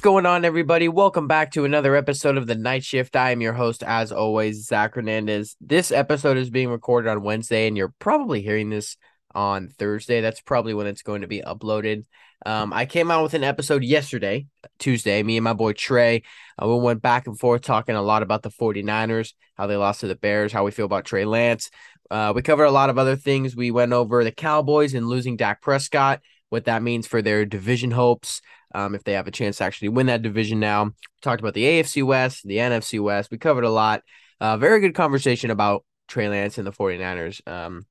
What's going on, everybody? Welcome back to another episode of the Night Shift. I am your host, as always, Zach Hernandez. This episode is being recorded on Wednesday, and you're probably hearing this on Thursday. That's probably when it's going to be uploaded. Um, I came out with an episode yesterday, Tuesday. Me and my boy Trey, uh, we went back and forth talking a lot about the 49ers, how they lost to the Bears, how we feel about Trey Lance. Uh, we covered a lot of other things. We went over the Cowboys and losing Dak Prescott, what that means for their division hopes um, if they have a chance to actually win that division now. We talked about the AFC West, the NFC West. We covered a lot. Uh, very good conversation about Trey Lance and the 49ers. Um,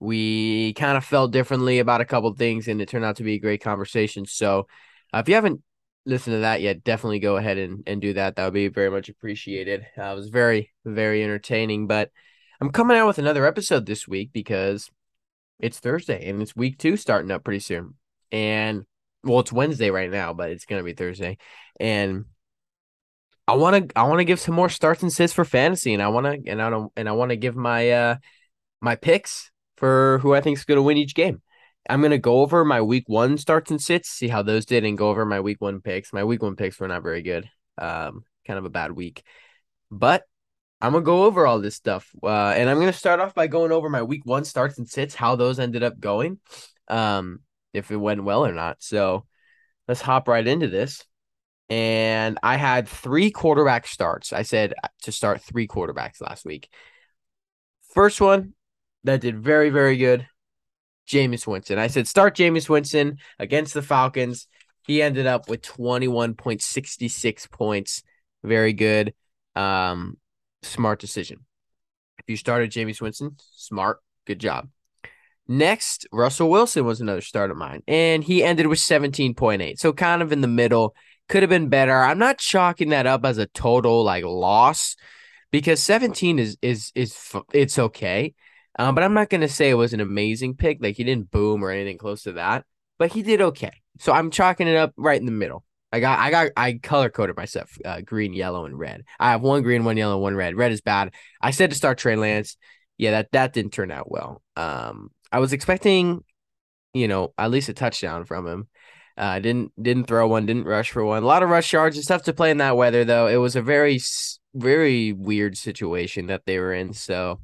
we kind of felt differently about a couple things, and it turned out to be a great conversation. So, uh, if you haven't listened to that yet, definitely go ahead and, and do that. That would be very much appreciated. Uh, it was very, very entertaining. But I'm coming out with another episode this week because it's Thursday and it's week two starting up pretty soon. And well, it's Wednesday right now, but it's gonna be Thursday, and I want to I want to give some more starts and sits for fantasy, and I want to and I don't and I want to give my uh my picks for who I think is going to win each game. I'm going to go over my week one starts and sits, see how those did, and go over my week one picks. My week one picks were not very good, um, kind of a bad week, but I'm gonna go over all this stuff, uh, and I'm gonna start off by going over my week one starts and sits, how those ended up going. Um, if it went well or not. So let's hop right into this. And I had three quarterback starts. I said to start three quarterbacks last week. First one that did very, very good. Jameis Winston. I said start Jameis Winston against the Falcons. He ended up with 21.66 points. Very good. Um, smart decision. If you started Jameis Winston, smart, good job. Next, Russell Wilson was another start of mine, and he ended with 17.8. So kind of in the middle. Could have been better. I'm not chalking that up as a total like loss because 17 is is is it's okay. Um, but I'm not gonna say it was an amazing pick. Like he didn't boom or anything close to that, but he did okay. So I'm chalking it up right in the middle. I got I got I color coded myself uh, green, yellow, and red. I have one green, one yellow, one red. Red is bad. I said to start Trey Lance. Yeah, that that didn't turn out well. Um, I was expecting, you know, at least a touchdown from him. Uh, didn't didn't throw one, didn't rush for one. A lot of rush yards. It's tough to play in that weather, though. It was a very very weird situation that they were in. So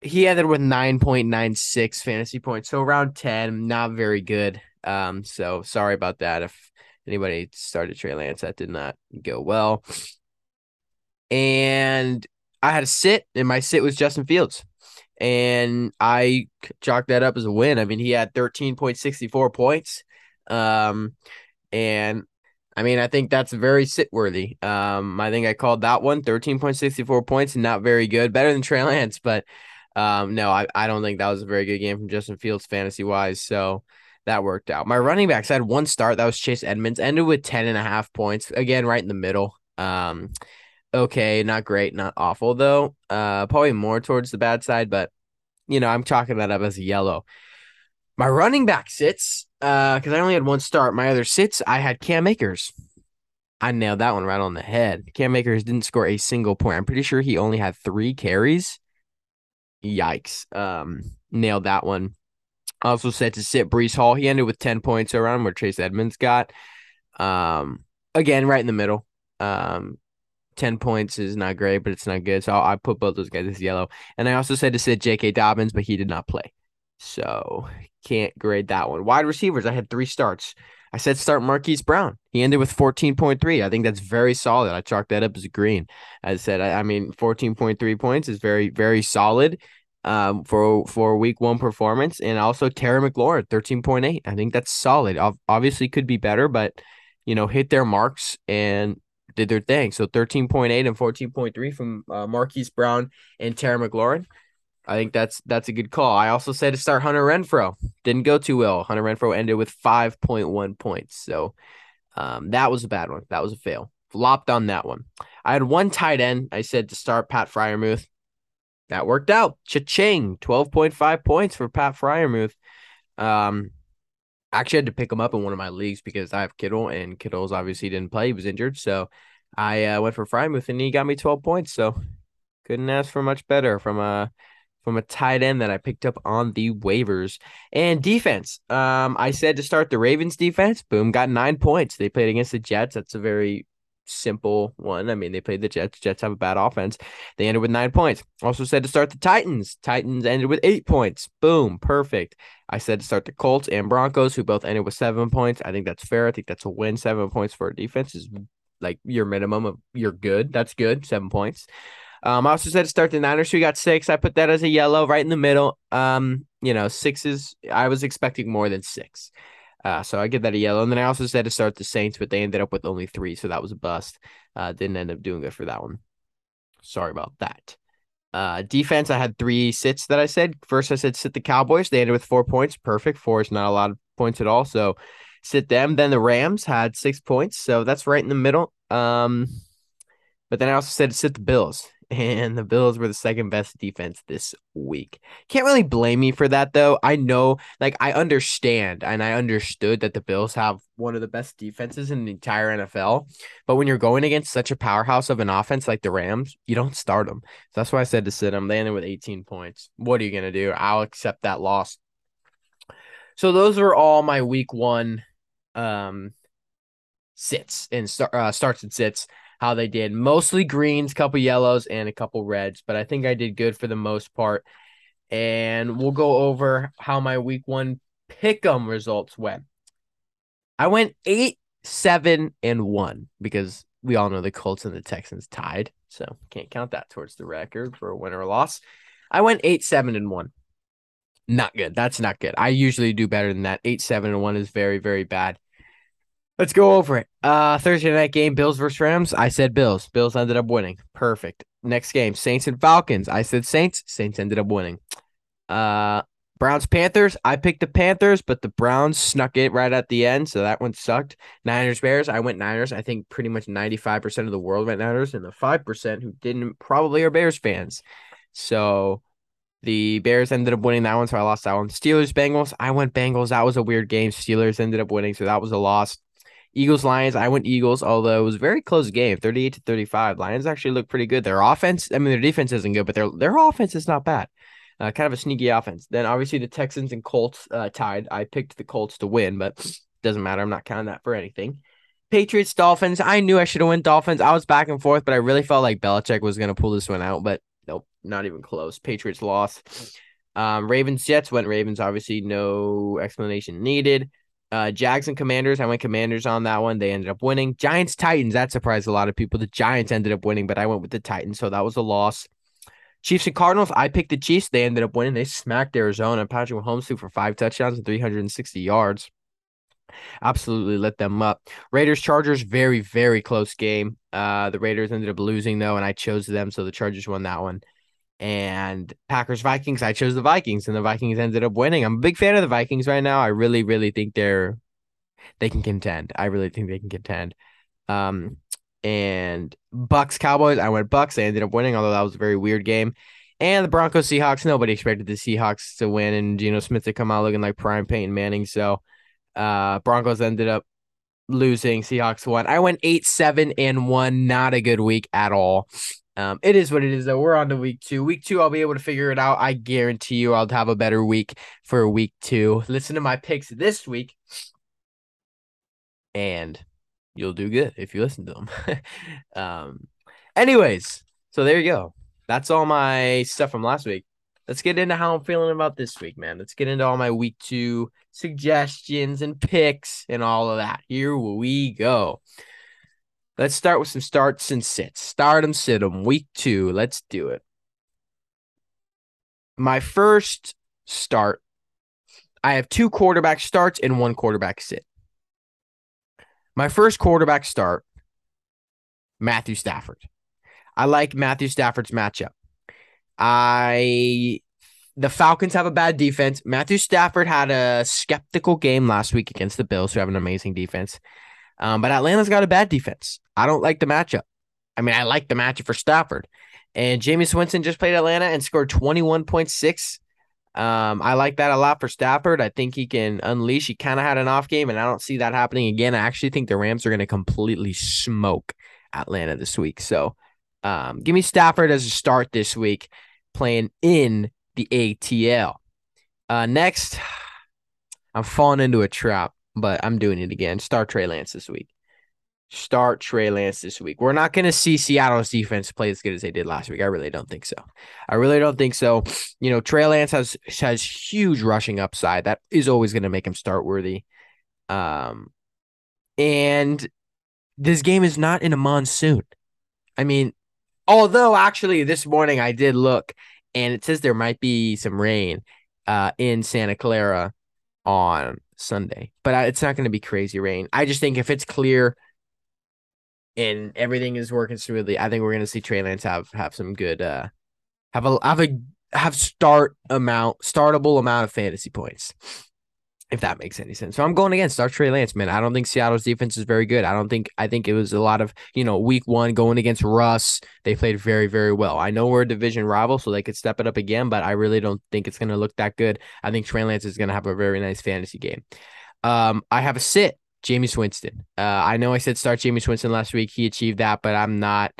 he ended with nine point nine six fantasy points, so around ten. Not very good. Um, so sorry about that. If anybody started Trey Lance, that did not go well. And I had a sit, and my sit was Justin Fields and I chalked that up as a win. I mean, he had 13.64 points. Um, and I mean, I think that's very sit worthy. Um, I think I called that one 13.64 points, not very good, better than Trey Lance, but um, no, I, I don't think that was a very good game from Justin Fields fantasy wise. So that worked out. My running backs had one start. That was Chase Edmonds, ended with 10 and a half points. Again, right in the middle. Um, okay, not great, not awful though. Uh, probably more towards the bad side, but you know, I'm chalking that up as a yellow. My running back sits, uh, because I only had one start. My other sits, I had Cam Akers. I nailed that one right on the head. Cam Akers didn't score a single point. I'm pretty sure he only had three carries. Yikes. Um, nailed that one. Also said to sit Breece Hall. He ended with 10 points around where Chase Edmonds got. Um, again, right in the middle. Um, 10 points is not great, but it's not good. So I put both those guys as yellow. And I also said to sit J.K. Dobbins, but he did not play. So can't grade that one. Wide receivers, I had three starts. I said start Marquise Brown. He ended with 14.3. I think that's very solid. I chalked that up as green. I said, I, I mean, 14.3 points is very, very solid um, for for week one performance. And also Terry McLaurin, 13.8. I think that's solid. Obviously could be better, but you know, hit their marks and did their thing. So 13.8 and 14.3 from uh, Marquise Brown and Terry McLaurin. I think that's that's a good call. I also said to start Hunter Renfrow. Didn't go too well. Hunter Renfrow ended with 5.1 points. So um, that was a bad one. That was a fail. Flopped on that one. I had one tight end. I said to start Pat Freiermuth. That worked out. Cha-ching. 12.5 points for Pat Freiermuth. Um, actually had to pick him up in one of my leagues because I have Kittle and Kittle's obviously didn't play. He was injured. So I uh, went for Freiermuth and he got me 12 points. So couldn't ask for much better from a from a tight end that I picked up on the waivers. And defense, um, I said to start the Ravens defense. Boom, got nine points. They played against the Jets. That's a very simple one. I mean, they played the Jets. Jets have a bad offense. They ended with nine points. Also said to start the Titans. Titans ended with eight points. Boom, perfect. I said to start the Colts and Broncos, who both ended with seven points. I think that's fair. I think that's a win. Seven points for a defense is like your minimum of you're good. That's good. Seven points. Um, I also said to start the Niners, who got six. I put that as a yellow right in the middle. Um, you know, sixes. I was expecting more than six. Uh, so I give that a yellow. And then I also said to start the Saints, but they ended up with only three, so that was a bust. Uh, didn't end up doing good for that one. Sorry about that. Uh, defense, I had three sits that I said. First, I said sit the Cowboys. They ended with four points. Perfect. Four is not a lot of points at all. So sit them. Then the Rams had six points. So that's right in the middle. Um, but then I also said sit the Bills and the Bills were the second best defense this week. Can't really blame me for that though. I know, like, I understand and I understood that the Bills have one of the best defenses in the entire NFL. But when you're going against such a powerhouse of an offense like the Rams, you don't start them. So that's why I said to sit them. They ended with 18 points. What are you gonna do? I'll accept that loss. So those are all my week one um sits and start, uh, starts and sits how they did. Mostly greens, a couple yellows, and a couple reds, but I think I did good for the most part. And we'll go over how my week one pick'em results went. I went eight, seven, and one because we all know the Colts and the Texans tied, so can't count that towards the record for a win or a loss. I went eight, seven, and one. Not good. That's not good. I usually do better than that. Eight, seven, and one is very, very bad. Let's go over it. Uh Thursday night game, Bills versus Rams. I said Bills. Bills ended up winning. Perfect. Next game, Saints and Falcons. I said Saints. Saints ended up winning. Uh Browns Panthers. I picked the Panthers, but the Browns snuck it right at the end, so that one sucked. Niners Bears. I went Niners. I think pretty much 95% of the world went Niners, and the 5% who didn't probably are Bears fans. So the Bears ended up winning that one, so I lost that one. Steelers Bengals. I went Bengals. That was a weird game. Steelers ended up winning, so that was a loss. Eagles Lions. I went Eagles, although it was a very close game, 38 to 35. Lions actually look pretty good. Their offense, I mean, their defense isn't good, but their their offense is not bad. Uh, kind of a sneaky offense. Then obviously the Texans and Colts uh, tied. I picked the Colts to win, but doesn't matter. I'm not counting that for anything. Patriots, Dolphins. I knew I should have went Dolphins. I was back and forth, but I really felt like Belichick was going to pull this one out, but nope, not even close. Patriots lost. Um, Ravens, Jets went Ravens. Obviously, no explanation needed. Uh, Jags and Commanders. I went Commanders on that one. They ended up winning. Giants Titans. That surprised a lot of people. The Giants ended up winning, but I went with the Titans, so that was a loss. Chiefs and Cardinals. I picked the Chiefs. They ended up winning. They smacked Arizona. Patrick Mahomes threw for five touchdowns and 360 yards. Absolutely lit them up. Raiders Chargers. Very very close game. Uh, the Raiders ended up losing though, and I chose them, so the Chargers won that one and Packers Vikings. I chose the Vikings, and the Vikings ended up winning. I'm a big fan of the Vikings right now. I really, really think they're they can contend. I really think they can contend. Um, and Bucs Cowboys. I went Bucs. They ended up winning, although that was a very weird game. And the Broncos Seahawks. Nobody expected the Seahawks to win, and Geno Smith to come out looking like prime Peyton Manning. So, uh, Broncos ended up losing. Seahawks won. I went eight, seven, and one. Not a good week at all. Um, it is what it is, though. We're on to week two. Week two, I'll be able to figure it out. I guarantee you, I'll have a better week for week two. Listen to my picks this week, and you'll do good if you listen to them. um, anyways, so there you go. That's all my stuff from last week. Let's get into how I'm feeling about this week, man. Let's get into all my week two suggestions and picks and all of that. Here we go. Let's start with some starts and sits. Start them, sit them. Week two. Let's do it. My first start, I have two quarterback starts and one quarterback sit. My first quarterback start, Matthew Stafford. I like Matthew Stafford's matchup. I the Falcons have a bad defense. Matthew Stafford had a skeptical game last week against the Bills, who have an amazing defense. Um, but Atlanta's got a bad defense. I don't like the matchup. I mean, I like the matchup for Stafford. And Jameis Winston just played Atlanta and scored 21.6. Um, I like that a lot for Stafford. I think he can unleash. He kind of had an off game, and I don't see that happening again. I actually think the Rams are going to completely smoke Atlanta this week. So um, give me Stafford as a start this week, playing in the ATL. Uh, next, I'm falling into a trap, but I'm doing it again. Start Trey Lance this week. Start Trey Lance this week. We're not going to see Seattle's defense play as good as they did last week. I really don't think so. I really don't think so. You know, Trey Lance has has huge rushing upside. That is always going to make him start worthy. Um, and this game is not in a monsoon. I mean, although actually this morning I did look and it says there might be some rain uh, in Santa Clara on Sunday, but it's not going to be crazy rain. I just think if it's clear and everything is working smoothly, I think we're to see Trey Lance have have some good uh have a have a have start amount startable amount of fantasy points if that makes any sense. So I'm going against start Trey Lance, man. I don't think Seattle's defense is very good. I don't think I think it was a lot of, you know, week one going against Russ. They played very, very well. I know we're a division rival, so they could step it up again, but I really don't think it's gonna look that good. I think Trey Lance is gonna have a very nice fantasy game. Um, I have a sit, Jameis Winston. Uh, I know I said start Jameis Winston last week. He achieved that, but I'm not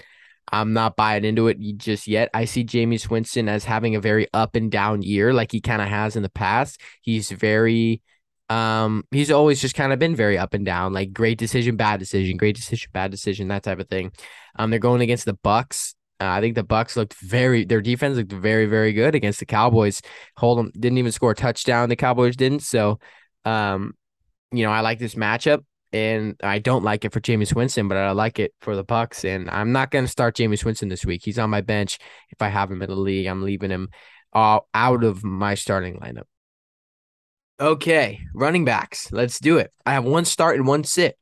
I'm not buying into it just yet. I see Jameis Winston as having a very up and down year, like he kind of has in the past. He's very um, he's always just kind of been very up and down, like great decision, bad decision, great decision, bad decision, that type of thing. Um, they're going against the Bucs. Uh, I think the Bucs looked very their defense looked very very good against the Cowboys. Hold them didn't even score a touchdown. The Cowboys didn't. So, um, you know I like this matchup, and I don't like it for Jameis Winston, but I like it for the Bucs. And I'm not going to start Jameis Winston this week. He's on my bench. If I have him in the league, I'm leaving him uh, out of my starting lineup. Okay, running backs. Let's do it. I have one start and one sit.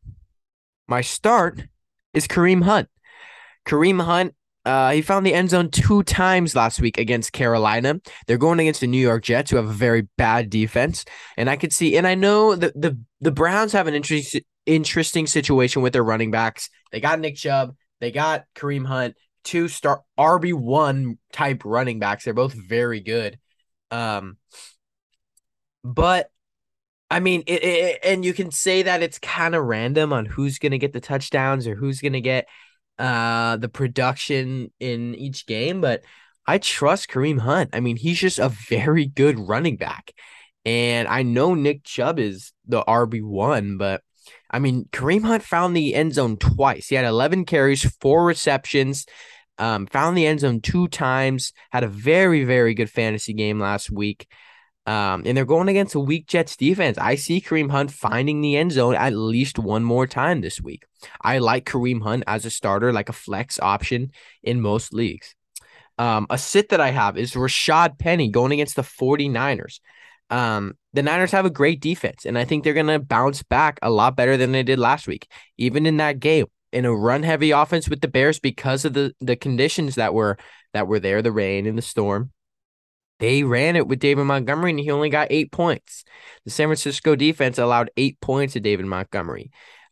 My start is Kareem Hunt. Kareem Hunt, uh, he found the end zone two times last week against Carolina. They're going against the New York Jets, who have a very bad defense. And I could see, and I know the the, the Browns have an interesting interesting situation with their running backs. They got Nick Chubb, they got Kareem Hunt, two star RB one type running backs. They're both very good. Um, but I mean, it, it, and you can say that it's kind of random on who's going to get the touchdowns or who's going to get uh the production in each game, but I trust Kareem Hunt. I mean, he's just a very good running back. And I know Nick Chubb is the RB1, but I mean, Kareem Hunt found the end zone twice. He had 11 carries, four receptions, um, found the end zone two times, had a very, very good fantasy game last week. Um, and they're going against a weak Jets defense. I see Kareem Hunt finding the end zone at least one more time this week. I like Kareem Hunt as a starter, like a flex option in most leagues. Um, a sit that I have is Rashad Penny going against the 49ers. Um, the Niners have a great defense, and I think they're going to bounce back a lot better than they did last week. Even in that game, in a run heavy offense with the Bears because of the the conditions that were that were there, the rain and the storm. They ran it with David Montgomery and he only got eight points. The San Francisco defense allowed eight points to David Montgomery.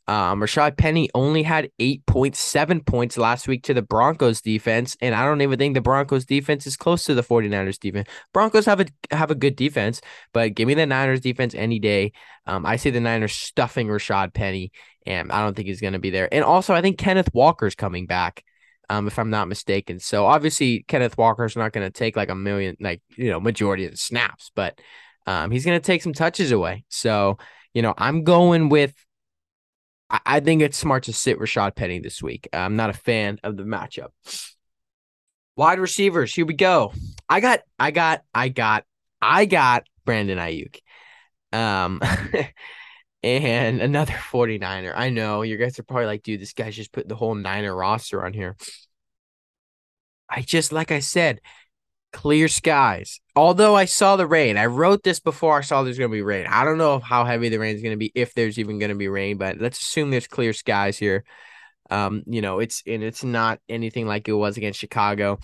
Um, Rashad Penny only had 8.7 points last week to the Broncos defense, and I don't even think the Broncos defense is close to the 49ers defense. Broncos have a have a good defense, but give me the Niners defense any day. Um, I see the Niners stuffing Rashad Penny, and I don't think he's going to be there. And also, I think Kenneth Walker's coming back um, if I'm not mistaken. So obviously Kenneth Walker's not going to take like a million, like you know, majority of the snaps, but um, he's going to take some touches away. So you know, I'm going with. I, I think it's smart to sit Rashad Penny this week. I'm not a fan of the matchup. Wide receivers, here we go. I got, I got, I got, I got Brandon Aiyuk. Um, and another 49er. I know you guys are probably like, dude, this guy's just put the whole Niner roster on here. I just, like I said, clear skies. Although I saw the rain, I wrote this before I saw there's going to be rain. I don't know how heavy the rain is going to be, if there's even going to be rain, but let's assume there's clear skies here. Um, you know, it's and it's not anything like it was against Chicago.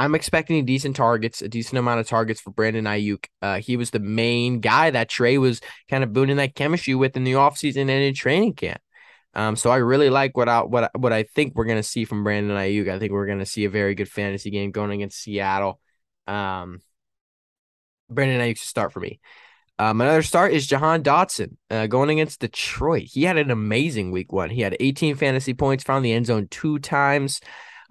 I'm expecting decent targets, a decent amount of targets for Brandon Aiyuk. Uh, he was the main guy that Trey was kind of booming that chemistry with in the offseason and in training camp. Um, so I really like what I what what I think we're gonna see from Brandon Aiyuk. I think we're gonna see a very good fantasy game going against Seattle. Um, Brandon Aiyuk should start for me. Um, another start is Jahan Dotson uh, going against Detroit. He had an amazing week one. He had 18 fantasy points, found the end zone two times.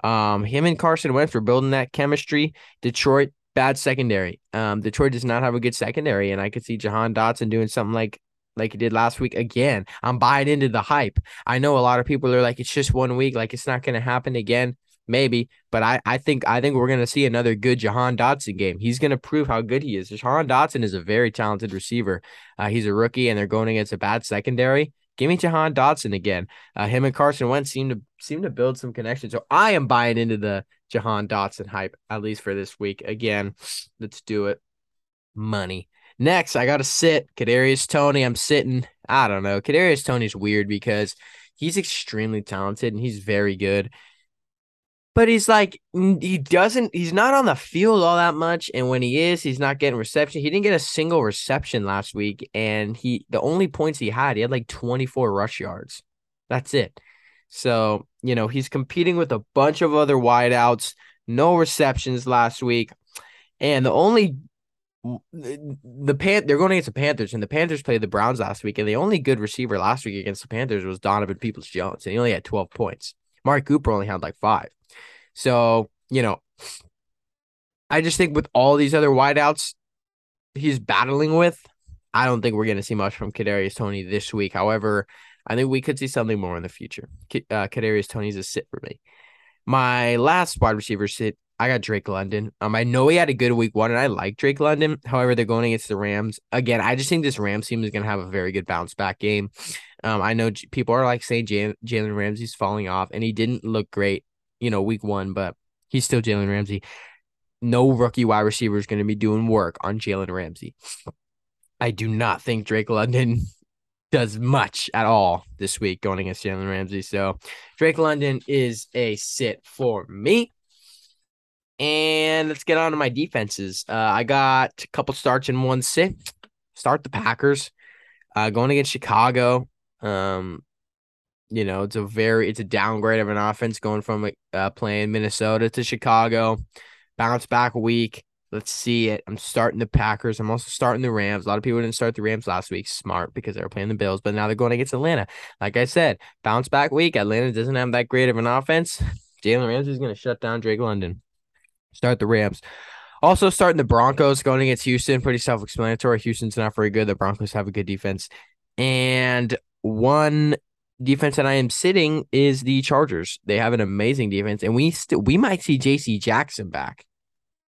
Um, him and Carson Wentz were building that chemistry. Detroit bad secondary. Um, Detroit does not have a good secondary, and I could see Jahan Dotson doing something like like he did last week again. I'm buying into the hype. I know a lot of people are like, it's just one week, like it's not to happen again. Maybe, but I, I think I think we're gonna see another good Jahan Dotson game. He's gonna prove how good he is. Jahan Dotson is a very talented receiver. Uh, he's a rookie, and they're going against a bad secondary. Give me Jahan Dotson again. Uh, him and Carson Wentz seem to seem to build some connection. So I am buying into the Jahan Dotson hype at least for this week. Again, let's do it. Money. Next, I got to sit Kadarius Toney. I'm sitting. I don't know. Kadarius Toney's weird because he's extremely talented and he's very good. But he's like he doesn't. He's not on the field all that much, and when he is, he's not getting reception. He didn't get a single reception last week, and he the only points he had, he had like 24 rush yards. That's it. So you know he's competing with a bunch of other wideouts. No receptions last week, and the only the pan they're going against the Panthers, and the Panthers played the Browns last week, and the only good receiver last week against the Panthers was Donovan Peoples Jones, and he only had 12 points. Mark Cooper only had like five. So, you know, I just think with all these other wideouts he's battling with, I don't think we're going to see much from Kadarius Toney this week. However, I think we could see something more in the future. Uh, Kadarius Toney's a sit for me. My last wide receiver sit I got Drake London. Um, I know he had a good week one, and I like Drake London. However, they're going against the Rams again. I just think this Rams team is going to have a very good bounce back game. Um, I know people are like saying Jalen Ramsey's falling off, and he didn't look great, you know, week one, but he's still Jalen Ramsey. No rookie wide receiver is going to be doing work on Jalen Ramsey. I do not think Drake London does much at all this week going against Jalen Ramsey. So Drake London is a sit for me. And let's get on to my defenses. Uh, I got a couple starts in one sit. Start the Packers. Uh, going against Chicago. Um, you know, it's a very it's a downgrade of an offense going from uh, playing Minnesota to Chicago. Bounce back week. Let's see it. I'm starting the Packers. I'm also starting the Rams. A lot of people didn't start the Rams last week. Smart because they were playing the Bills, but now they're going against Atlanta. Like I said, bounce back week. Atlanta doesn't have that great of an offense. Jalen Ramsey is going to shut down Drake London. Start the Rams. Also, starting the Broncos going against Houston, pretty self explanatory. Houston's not very good. The Broncos have a good defense. And one defense that I am sitting is the Chargers. They have an amazing defense, and we still we might see J.C. Jackson back.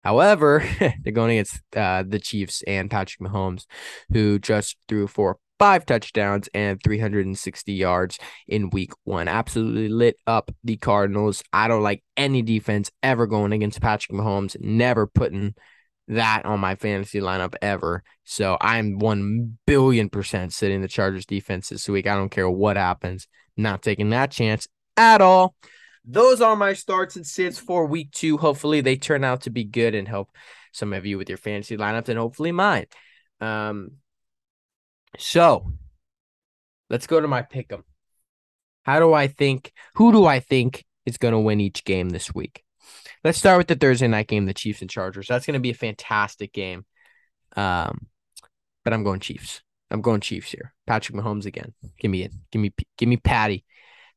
However, they're going against uh, the Chiefs and Patrick Mahomes, who just threw for five touchdowns and 360 yards in week one. Absolutely lit up the Cardinals. I don't like any defense ever going against Patrick Mahomes, never putting that on my fantasy lineup ever. So I'm 1 billion percent sitting the Chargers defense this week. I don't care what happens. Not taking that chance at all. Those are my starts and sits for week two. Hopefully they turn out to be good and help some of you with your fantasy lineups and hopefully mine. Um, so let's go to my pick 'em. How do I think? Who do I think is going to win each game this week? Let's start with the Thursday night game, the Chiefs and Chargers. That's going to be a fantastic game. Um, but I'm going Chiefs. I'm going Chiefs here. Patrick Mahomes again. Give me it. Give me give me Patty.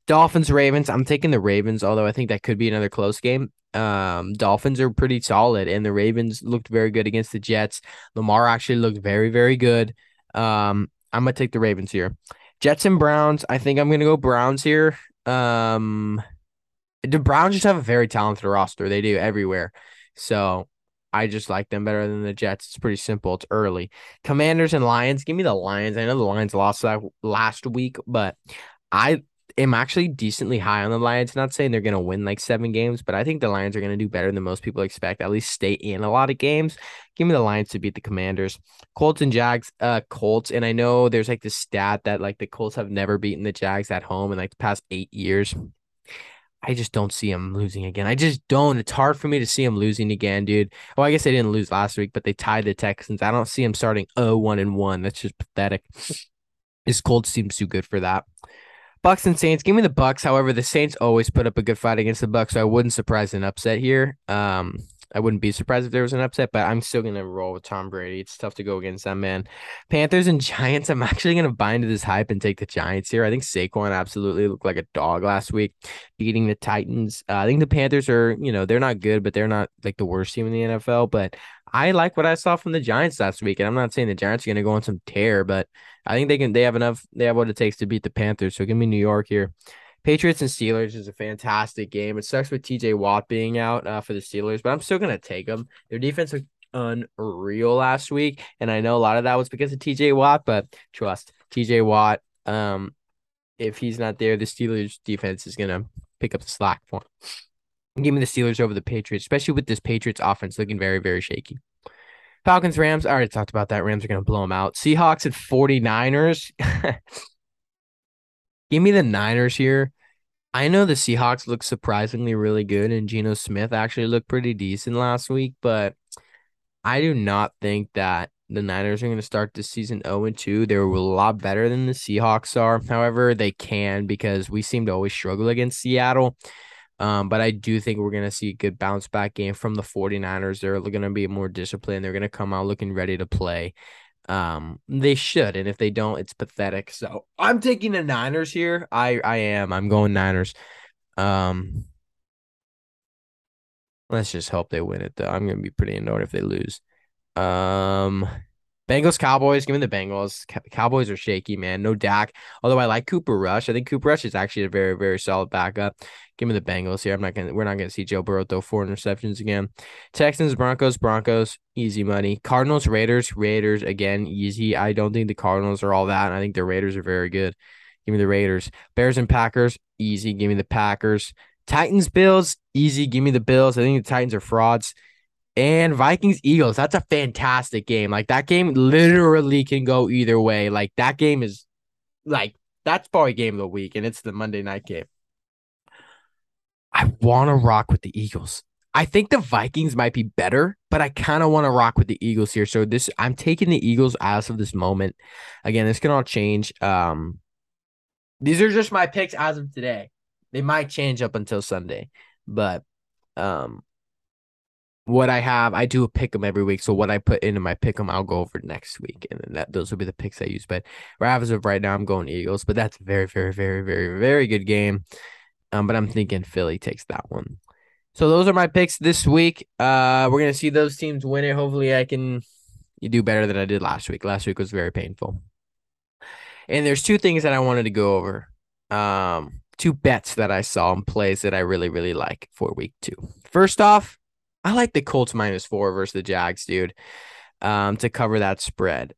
Dolphins Ravens. I'm taking the Ravens, although I think that could be another close game. Um, Dolphins are pretty solid, and the Ravens looked very good against the Jets. Lamar actually looked very very good. Um, I'm gonna take the Ravens here. Jets and Browns. I think I'm gonna go Browns here. Um, the Browns just have a very talented roster. They do everywhere. So I just like them better than the Jets. It's pretty simple. It's early. Commanders and Lions. Give me the Lions. I know the Lions lost that last week, but I am actually decently high on the Lions. Not saying they're going to win like seven games, but I think the Lions are going to do better than most people expect. At least stay in a lot of games. Give me the Lions to beat the Commanders. Colts and Jags. Uh, Colts. And I know there's like this stat that like the Colts have never beaten the Jags at home in like the past eight years. I just don't see him losing again. I just don't. It's hard for me to see him losing again, dude. Well, I guess they didn't lose last week, but they tied the Texans. I don't see him starting 0 1 and 1. That's just pathetic. This cold seems too good for that. Bucs and Saints. Give me the Bucs. However, the Saints always put up a good fight against the Bucs, so I wouldn't surprise an upset here. Um, I wouldn't be surprised if there was an upset, but I'm still gonna roll with Tom Brady. It's tough to go against that man. Panthers and Giants. I'm actually gonna buy into this hype and take the Giants here. I think Saquon absolutely looked like a dog last week, beating the Titans. Uh, I think the Panthers are, you know, they're not good, but they're not like the worst team in the NFL. But I like what I saw from the Giants last week, and I'm not saying the Giants are gonna go on some tear, but I think they can. They have enough. They have what it takes to beat the Panthers. So give me New York here. Patriots and Steelers is a fantastic game. It sucks with TJ Watt being out uh, for the Steelers, but I'm still going to take them. Their defense was unreal last week, and I know a lot of that was because of TJ Watt, but trust TJ Watt. Um, if he's not there, the Steelers defense is going to pick up the slack for him. Give me the Steelers over the Patriots, especially with this Patriots offense looking very, very shaky. Falcons, Rams. I already talked about that. Rams are going to blow them out. Seahawks at 49ers. Give me the Niners here. I know the Seahawks look surprisingly really good, and Geno Smith actually looked pretty decent last week, but I do not think that the Niners are going to start this season 0 2. They're a lot better than the Seahawks are. However, they can because we seem to always struggle against Seattle. Um, but I do think we're going to see a good bounce back game from the 49ers. They're going to be more disciplined. They're going to come out looking ready to play. Um, they should, and if they don't, it's pathetic. So I'm taking the Niners here. I I am. I'm going Niners. Um, let's just hope they win it though. I'm gonna be pretty annoyed if they lose. Um, Bengals, Cowboys. Give me the Bengals. Cowboys are shaky, man. No Dak. Although I like Cooper Rush. I think Cooper Rush is actually a very, very solid backup. Give me the Bengals here. I'm not gonna. We're not gonna see Joe Burrow throw four interceptions again. Texans, Broncos, Broncos. Easy money. Cardinals, Raiders, Raiders again. Easy. I don't think the Cardinals are all that. I think the Raiders are very good. Give me the Raiders. Bears and Packers. Easy. Give me the Packers. Titans, Bills. Easy. Give me the Bills. I think the Titans are frauds and Vikings Eagles. That's a fantastic game. Like that game literally can go either way. Like that game is like that's probably game of the week, and it's the Monday night game. I want to rock with the Eagles. I think the Vikings might be better, but I kind of want to rock with the Eagles here. So this I'm taking the Eagles as of this moment. Again, this can all change. Um these are just my picks as of today. They might change up until Sunday, but um what I have, I do a pick 'em every week. So what I put into my pick them, I'll go over next week, and then that those will be the picks I use. But as of right now, I'm going Eagles. But that's a very, very, very, very, very good game. Um, but I'm thinking Philly takes that one. So those are my picks this week. Uh, we're gonna see those teams win it. Hopefully, I can do better than I did last week. Last week was very painful. And there's two things that I wanted to go over. Um, two bets that I saw in plays that I really, really like for week two. First off, I like the Colts minus four versus the Jags, dude. Um, to cover that spread.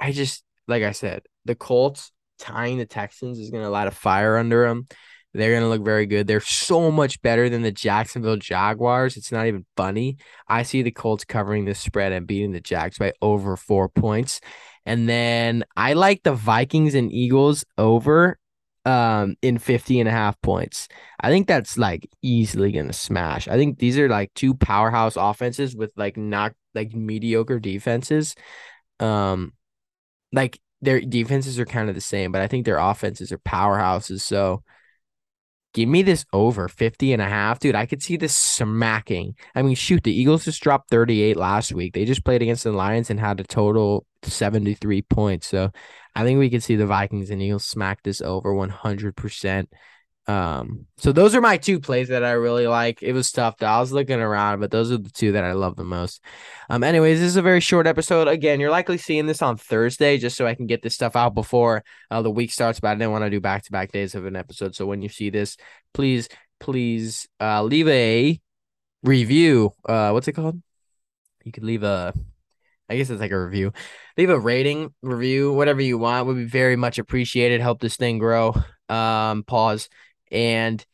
I just like I said, the Colts tying the Texans is gonna light a fire under them. They're gonna look very good. They're so much better than the Jacksonville Jaguars. It's not even funny. I see the Colts covering this spread and beating the Jags by over four points. And then I like the Vikings and Eagles over um in 50 and a half points. I think that's like easily going to smash. I think these are like two powerhouse offenses with like not like mediocre defenses. Um like their defenses are kind of the same, but I think their offenses are powerhouses. So give me this over 50 and a half, dude. I could see this smacking. I mean, shoot, the Eagles just dropped 38 last week. They just played against the Lions and had a total 73 points. So I think we could see the Vikings and Eagles smack this over 100%. Um, so those are my two plays that I really like. It was tough. I was looking around, but those are the two that I love the most. Um, anyways, this is a very short episode. Again, you're likely seeing this on Thursday, just so I can get this stuff out before uh, the week starts. But I didn't want to do back to back days of an episode. So when you see this, please, please, uh, leave a review. Uh, what's it called? You could leave a I guess it's like a review. Leave a rating, review, whatever you want would be very much appreciated. Help this thing grow. Um, pause. And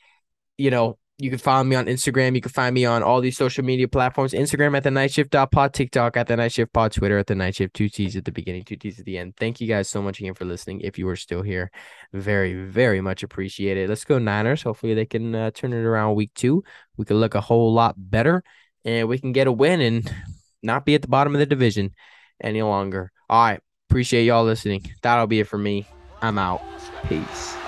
you know, you can follow me on Instagram. You can find me on all these social media platforms. Instagram at the night shift pod, TikTok at the night shift pod, Twitter at the night shift, two T's at the beginning, two T's at the end. Thank you guys so much again for listening. If you are still here, very, very much appreciated. Let's go Niners. Hopefully they can uh, turn it around week two. We can look a whole lot better and we can get a win and not be at the bottom of the division any longer. All right. Appreciate y'all listening. That'll be it for me. I'm out. Peace.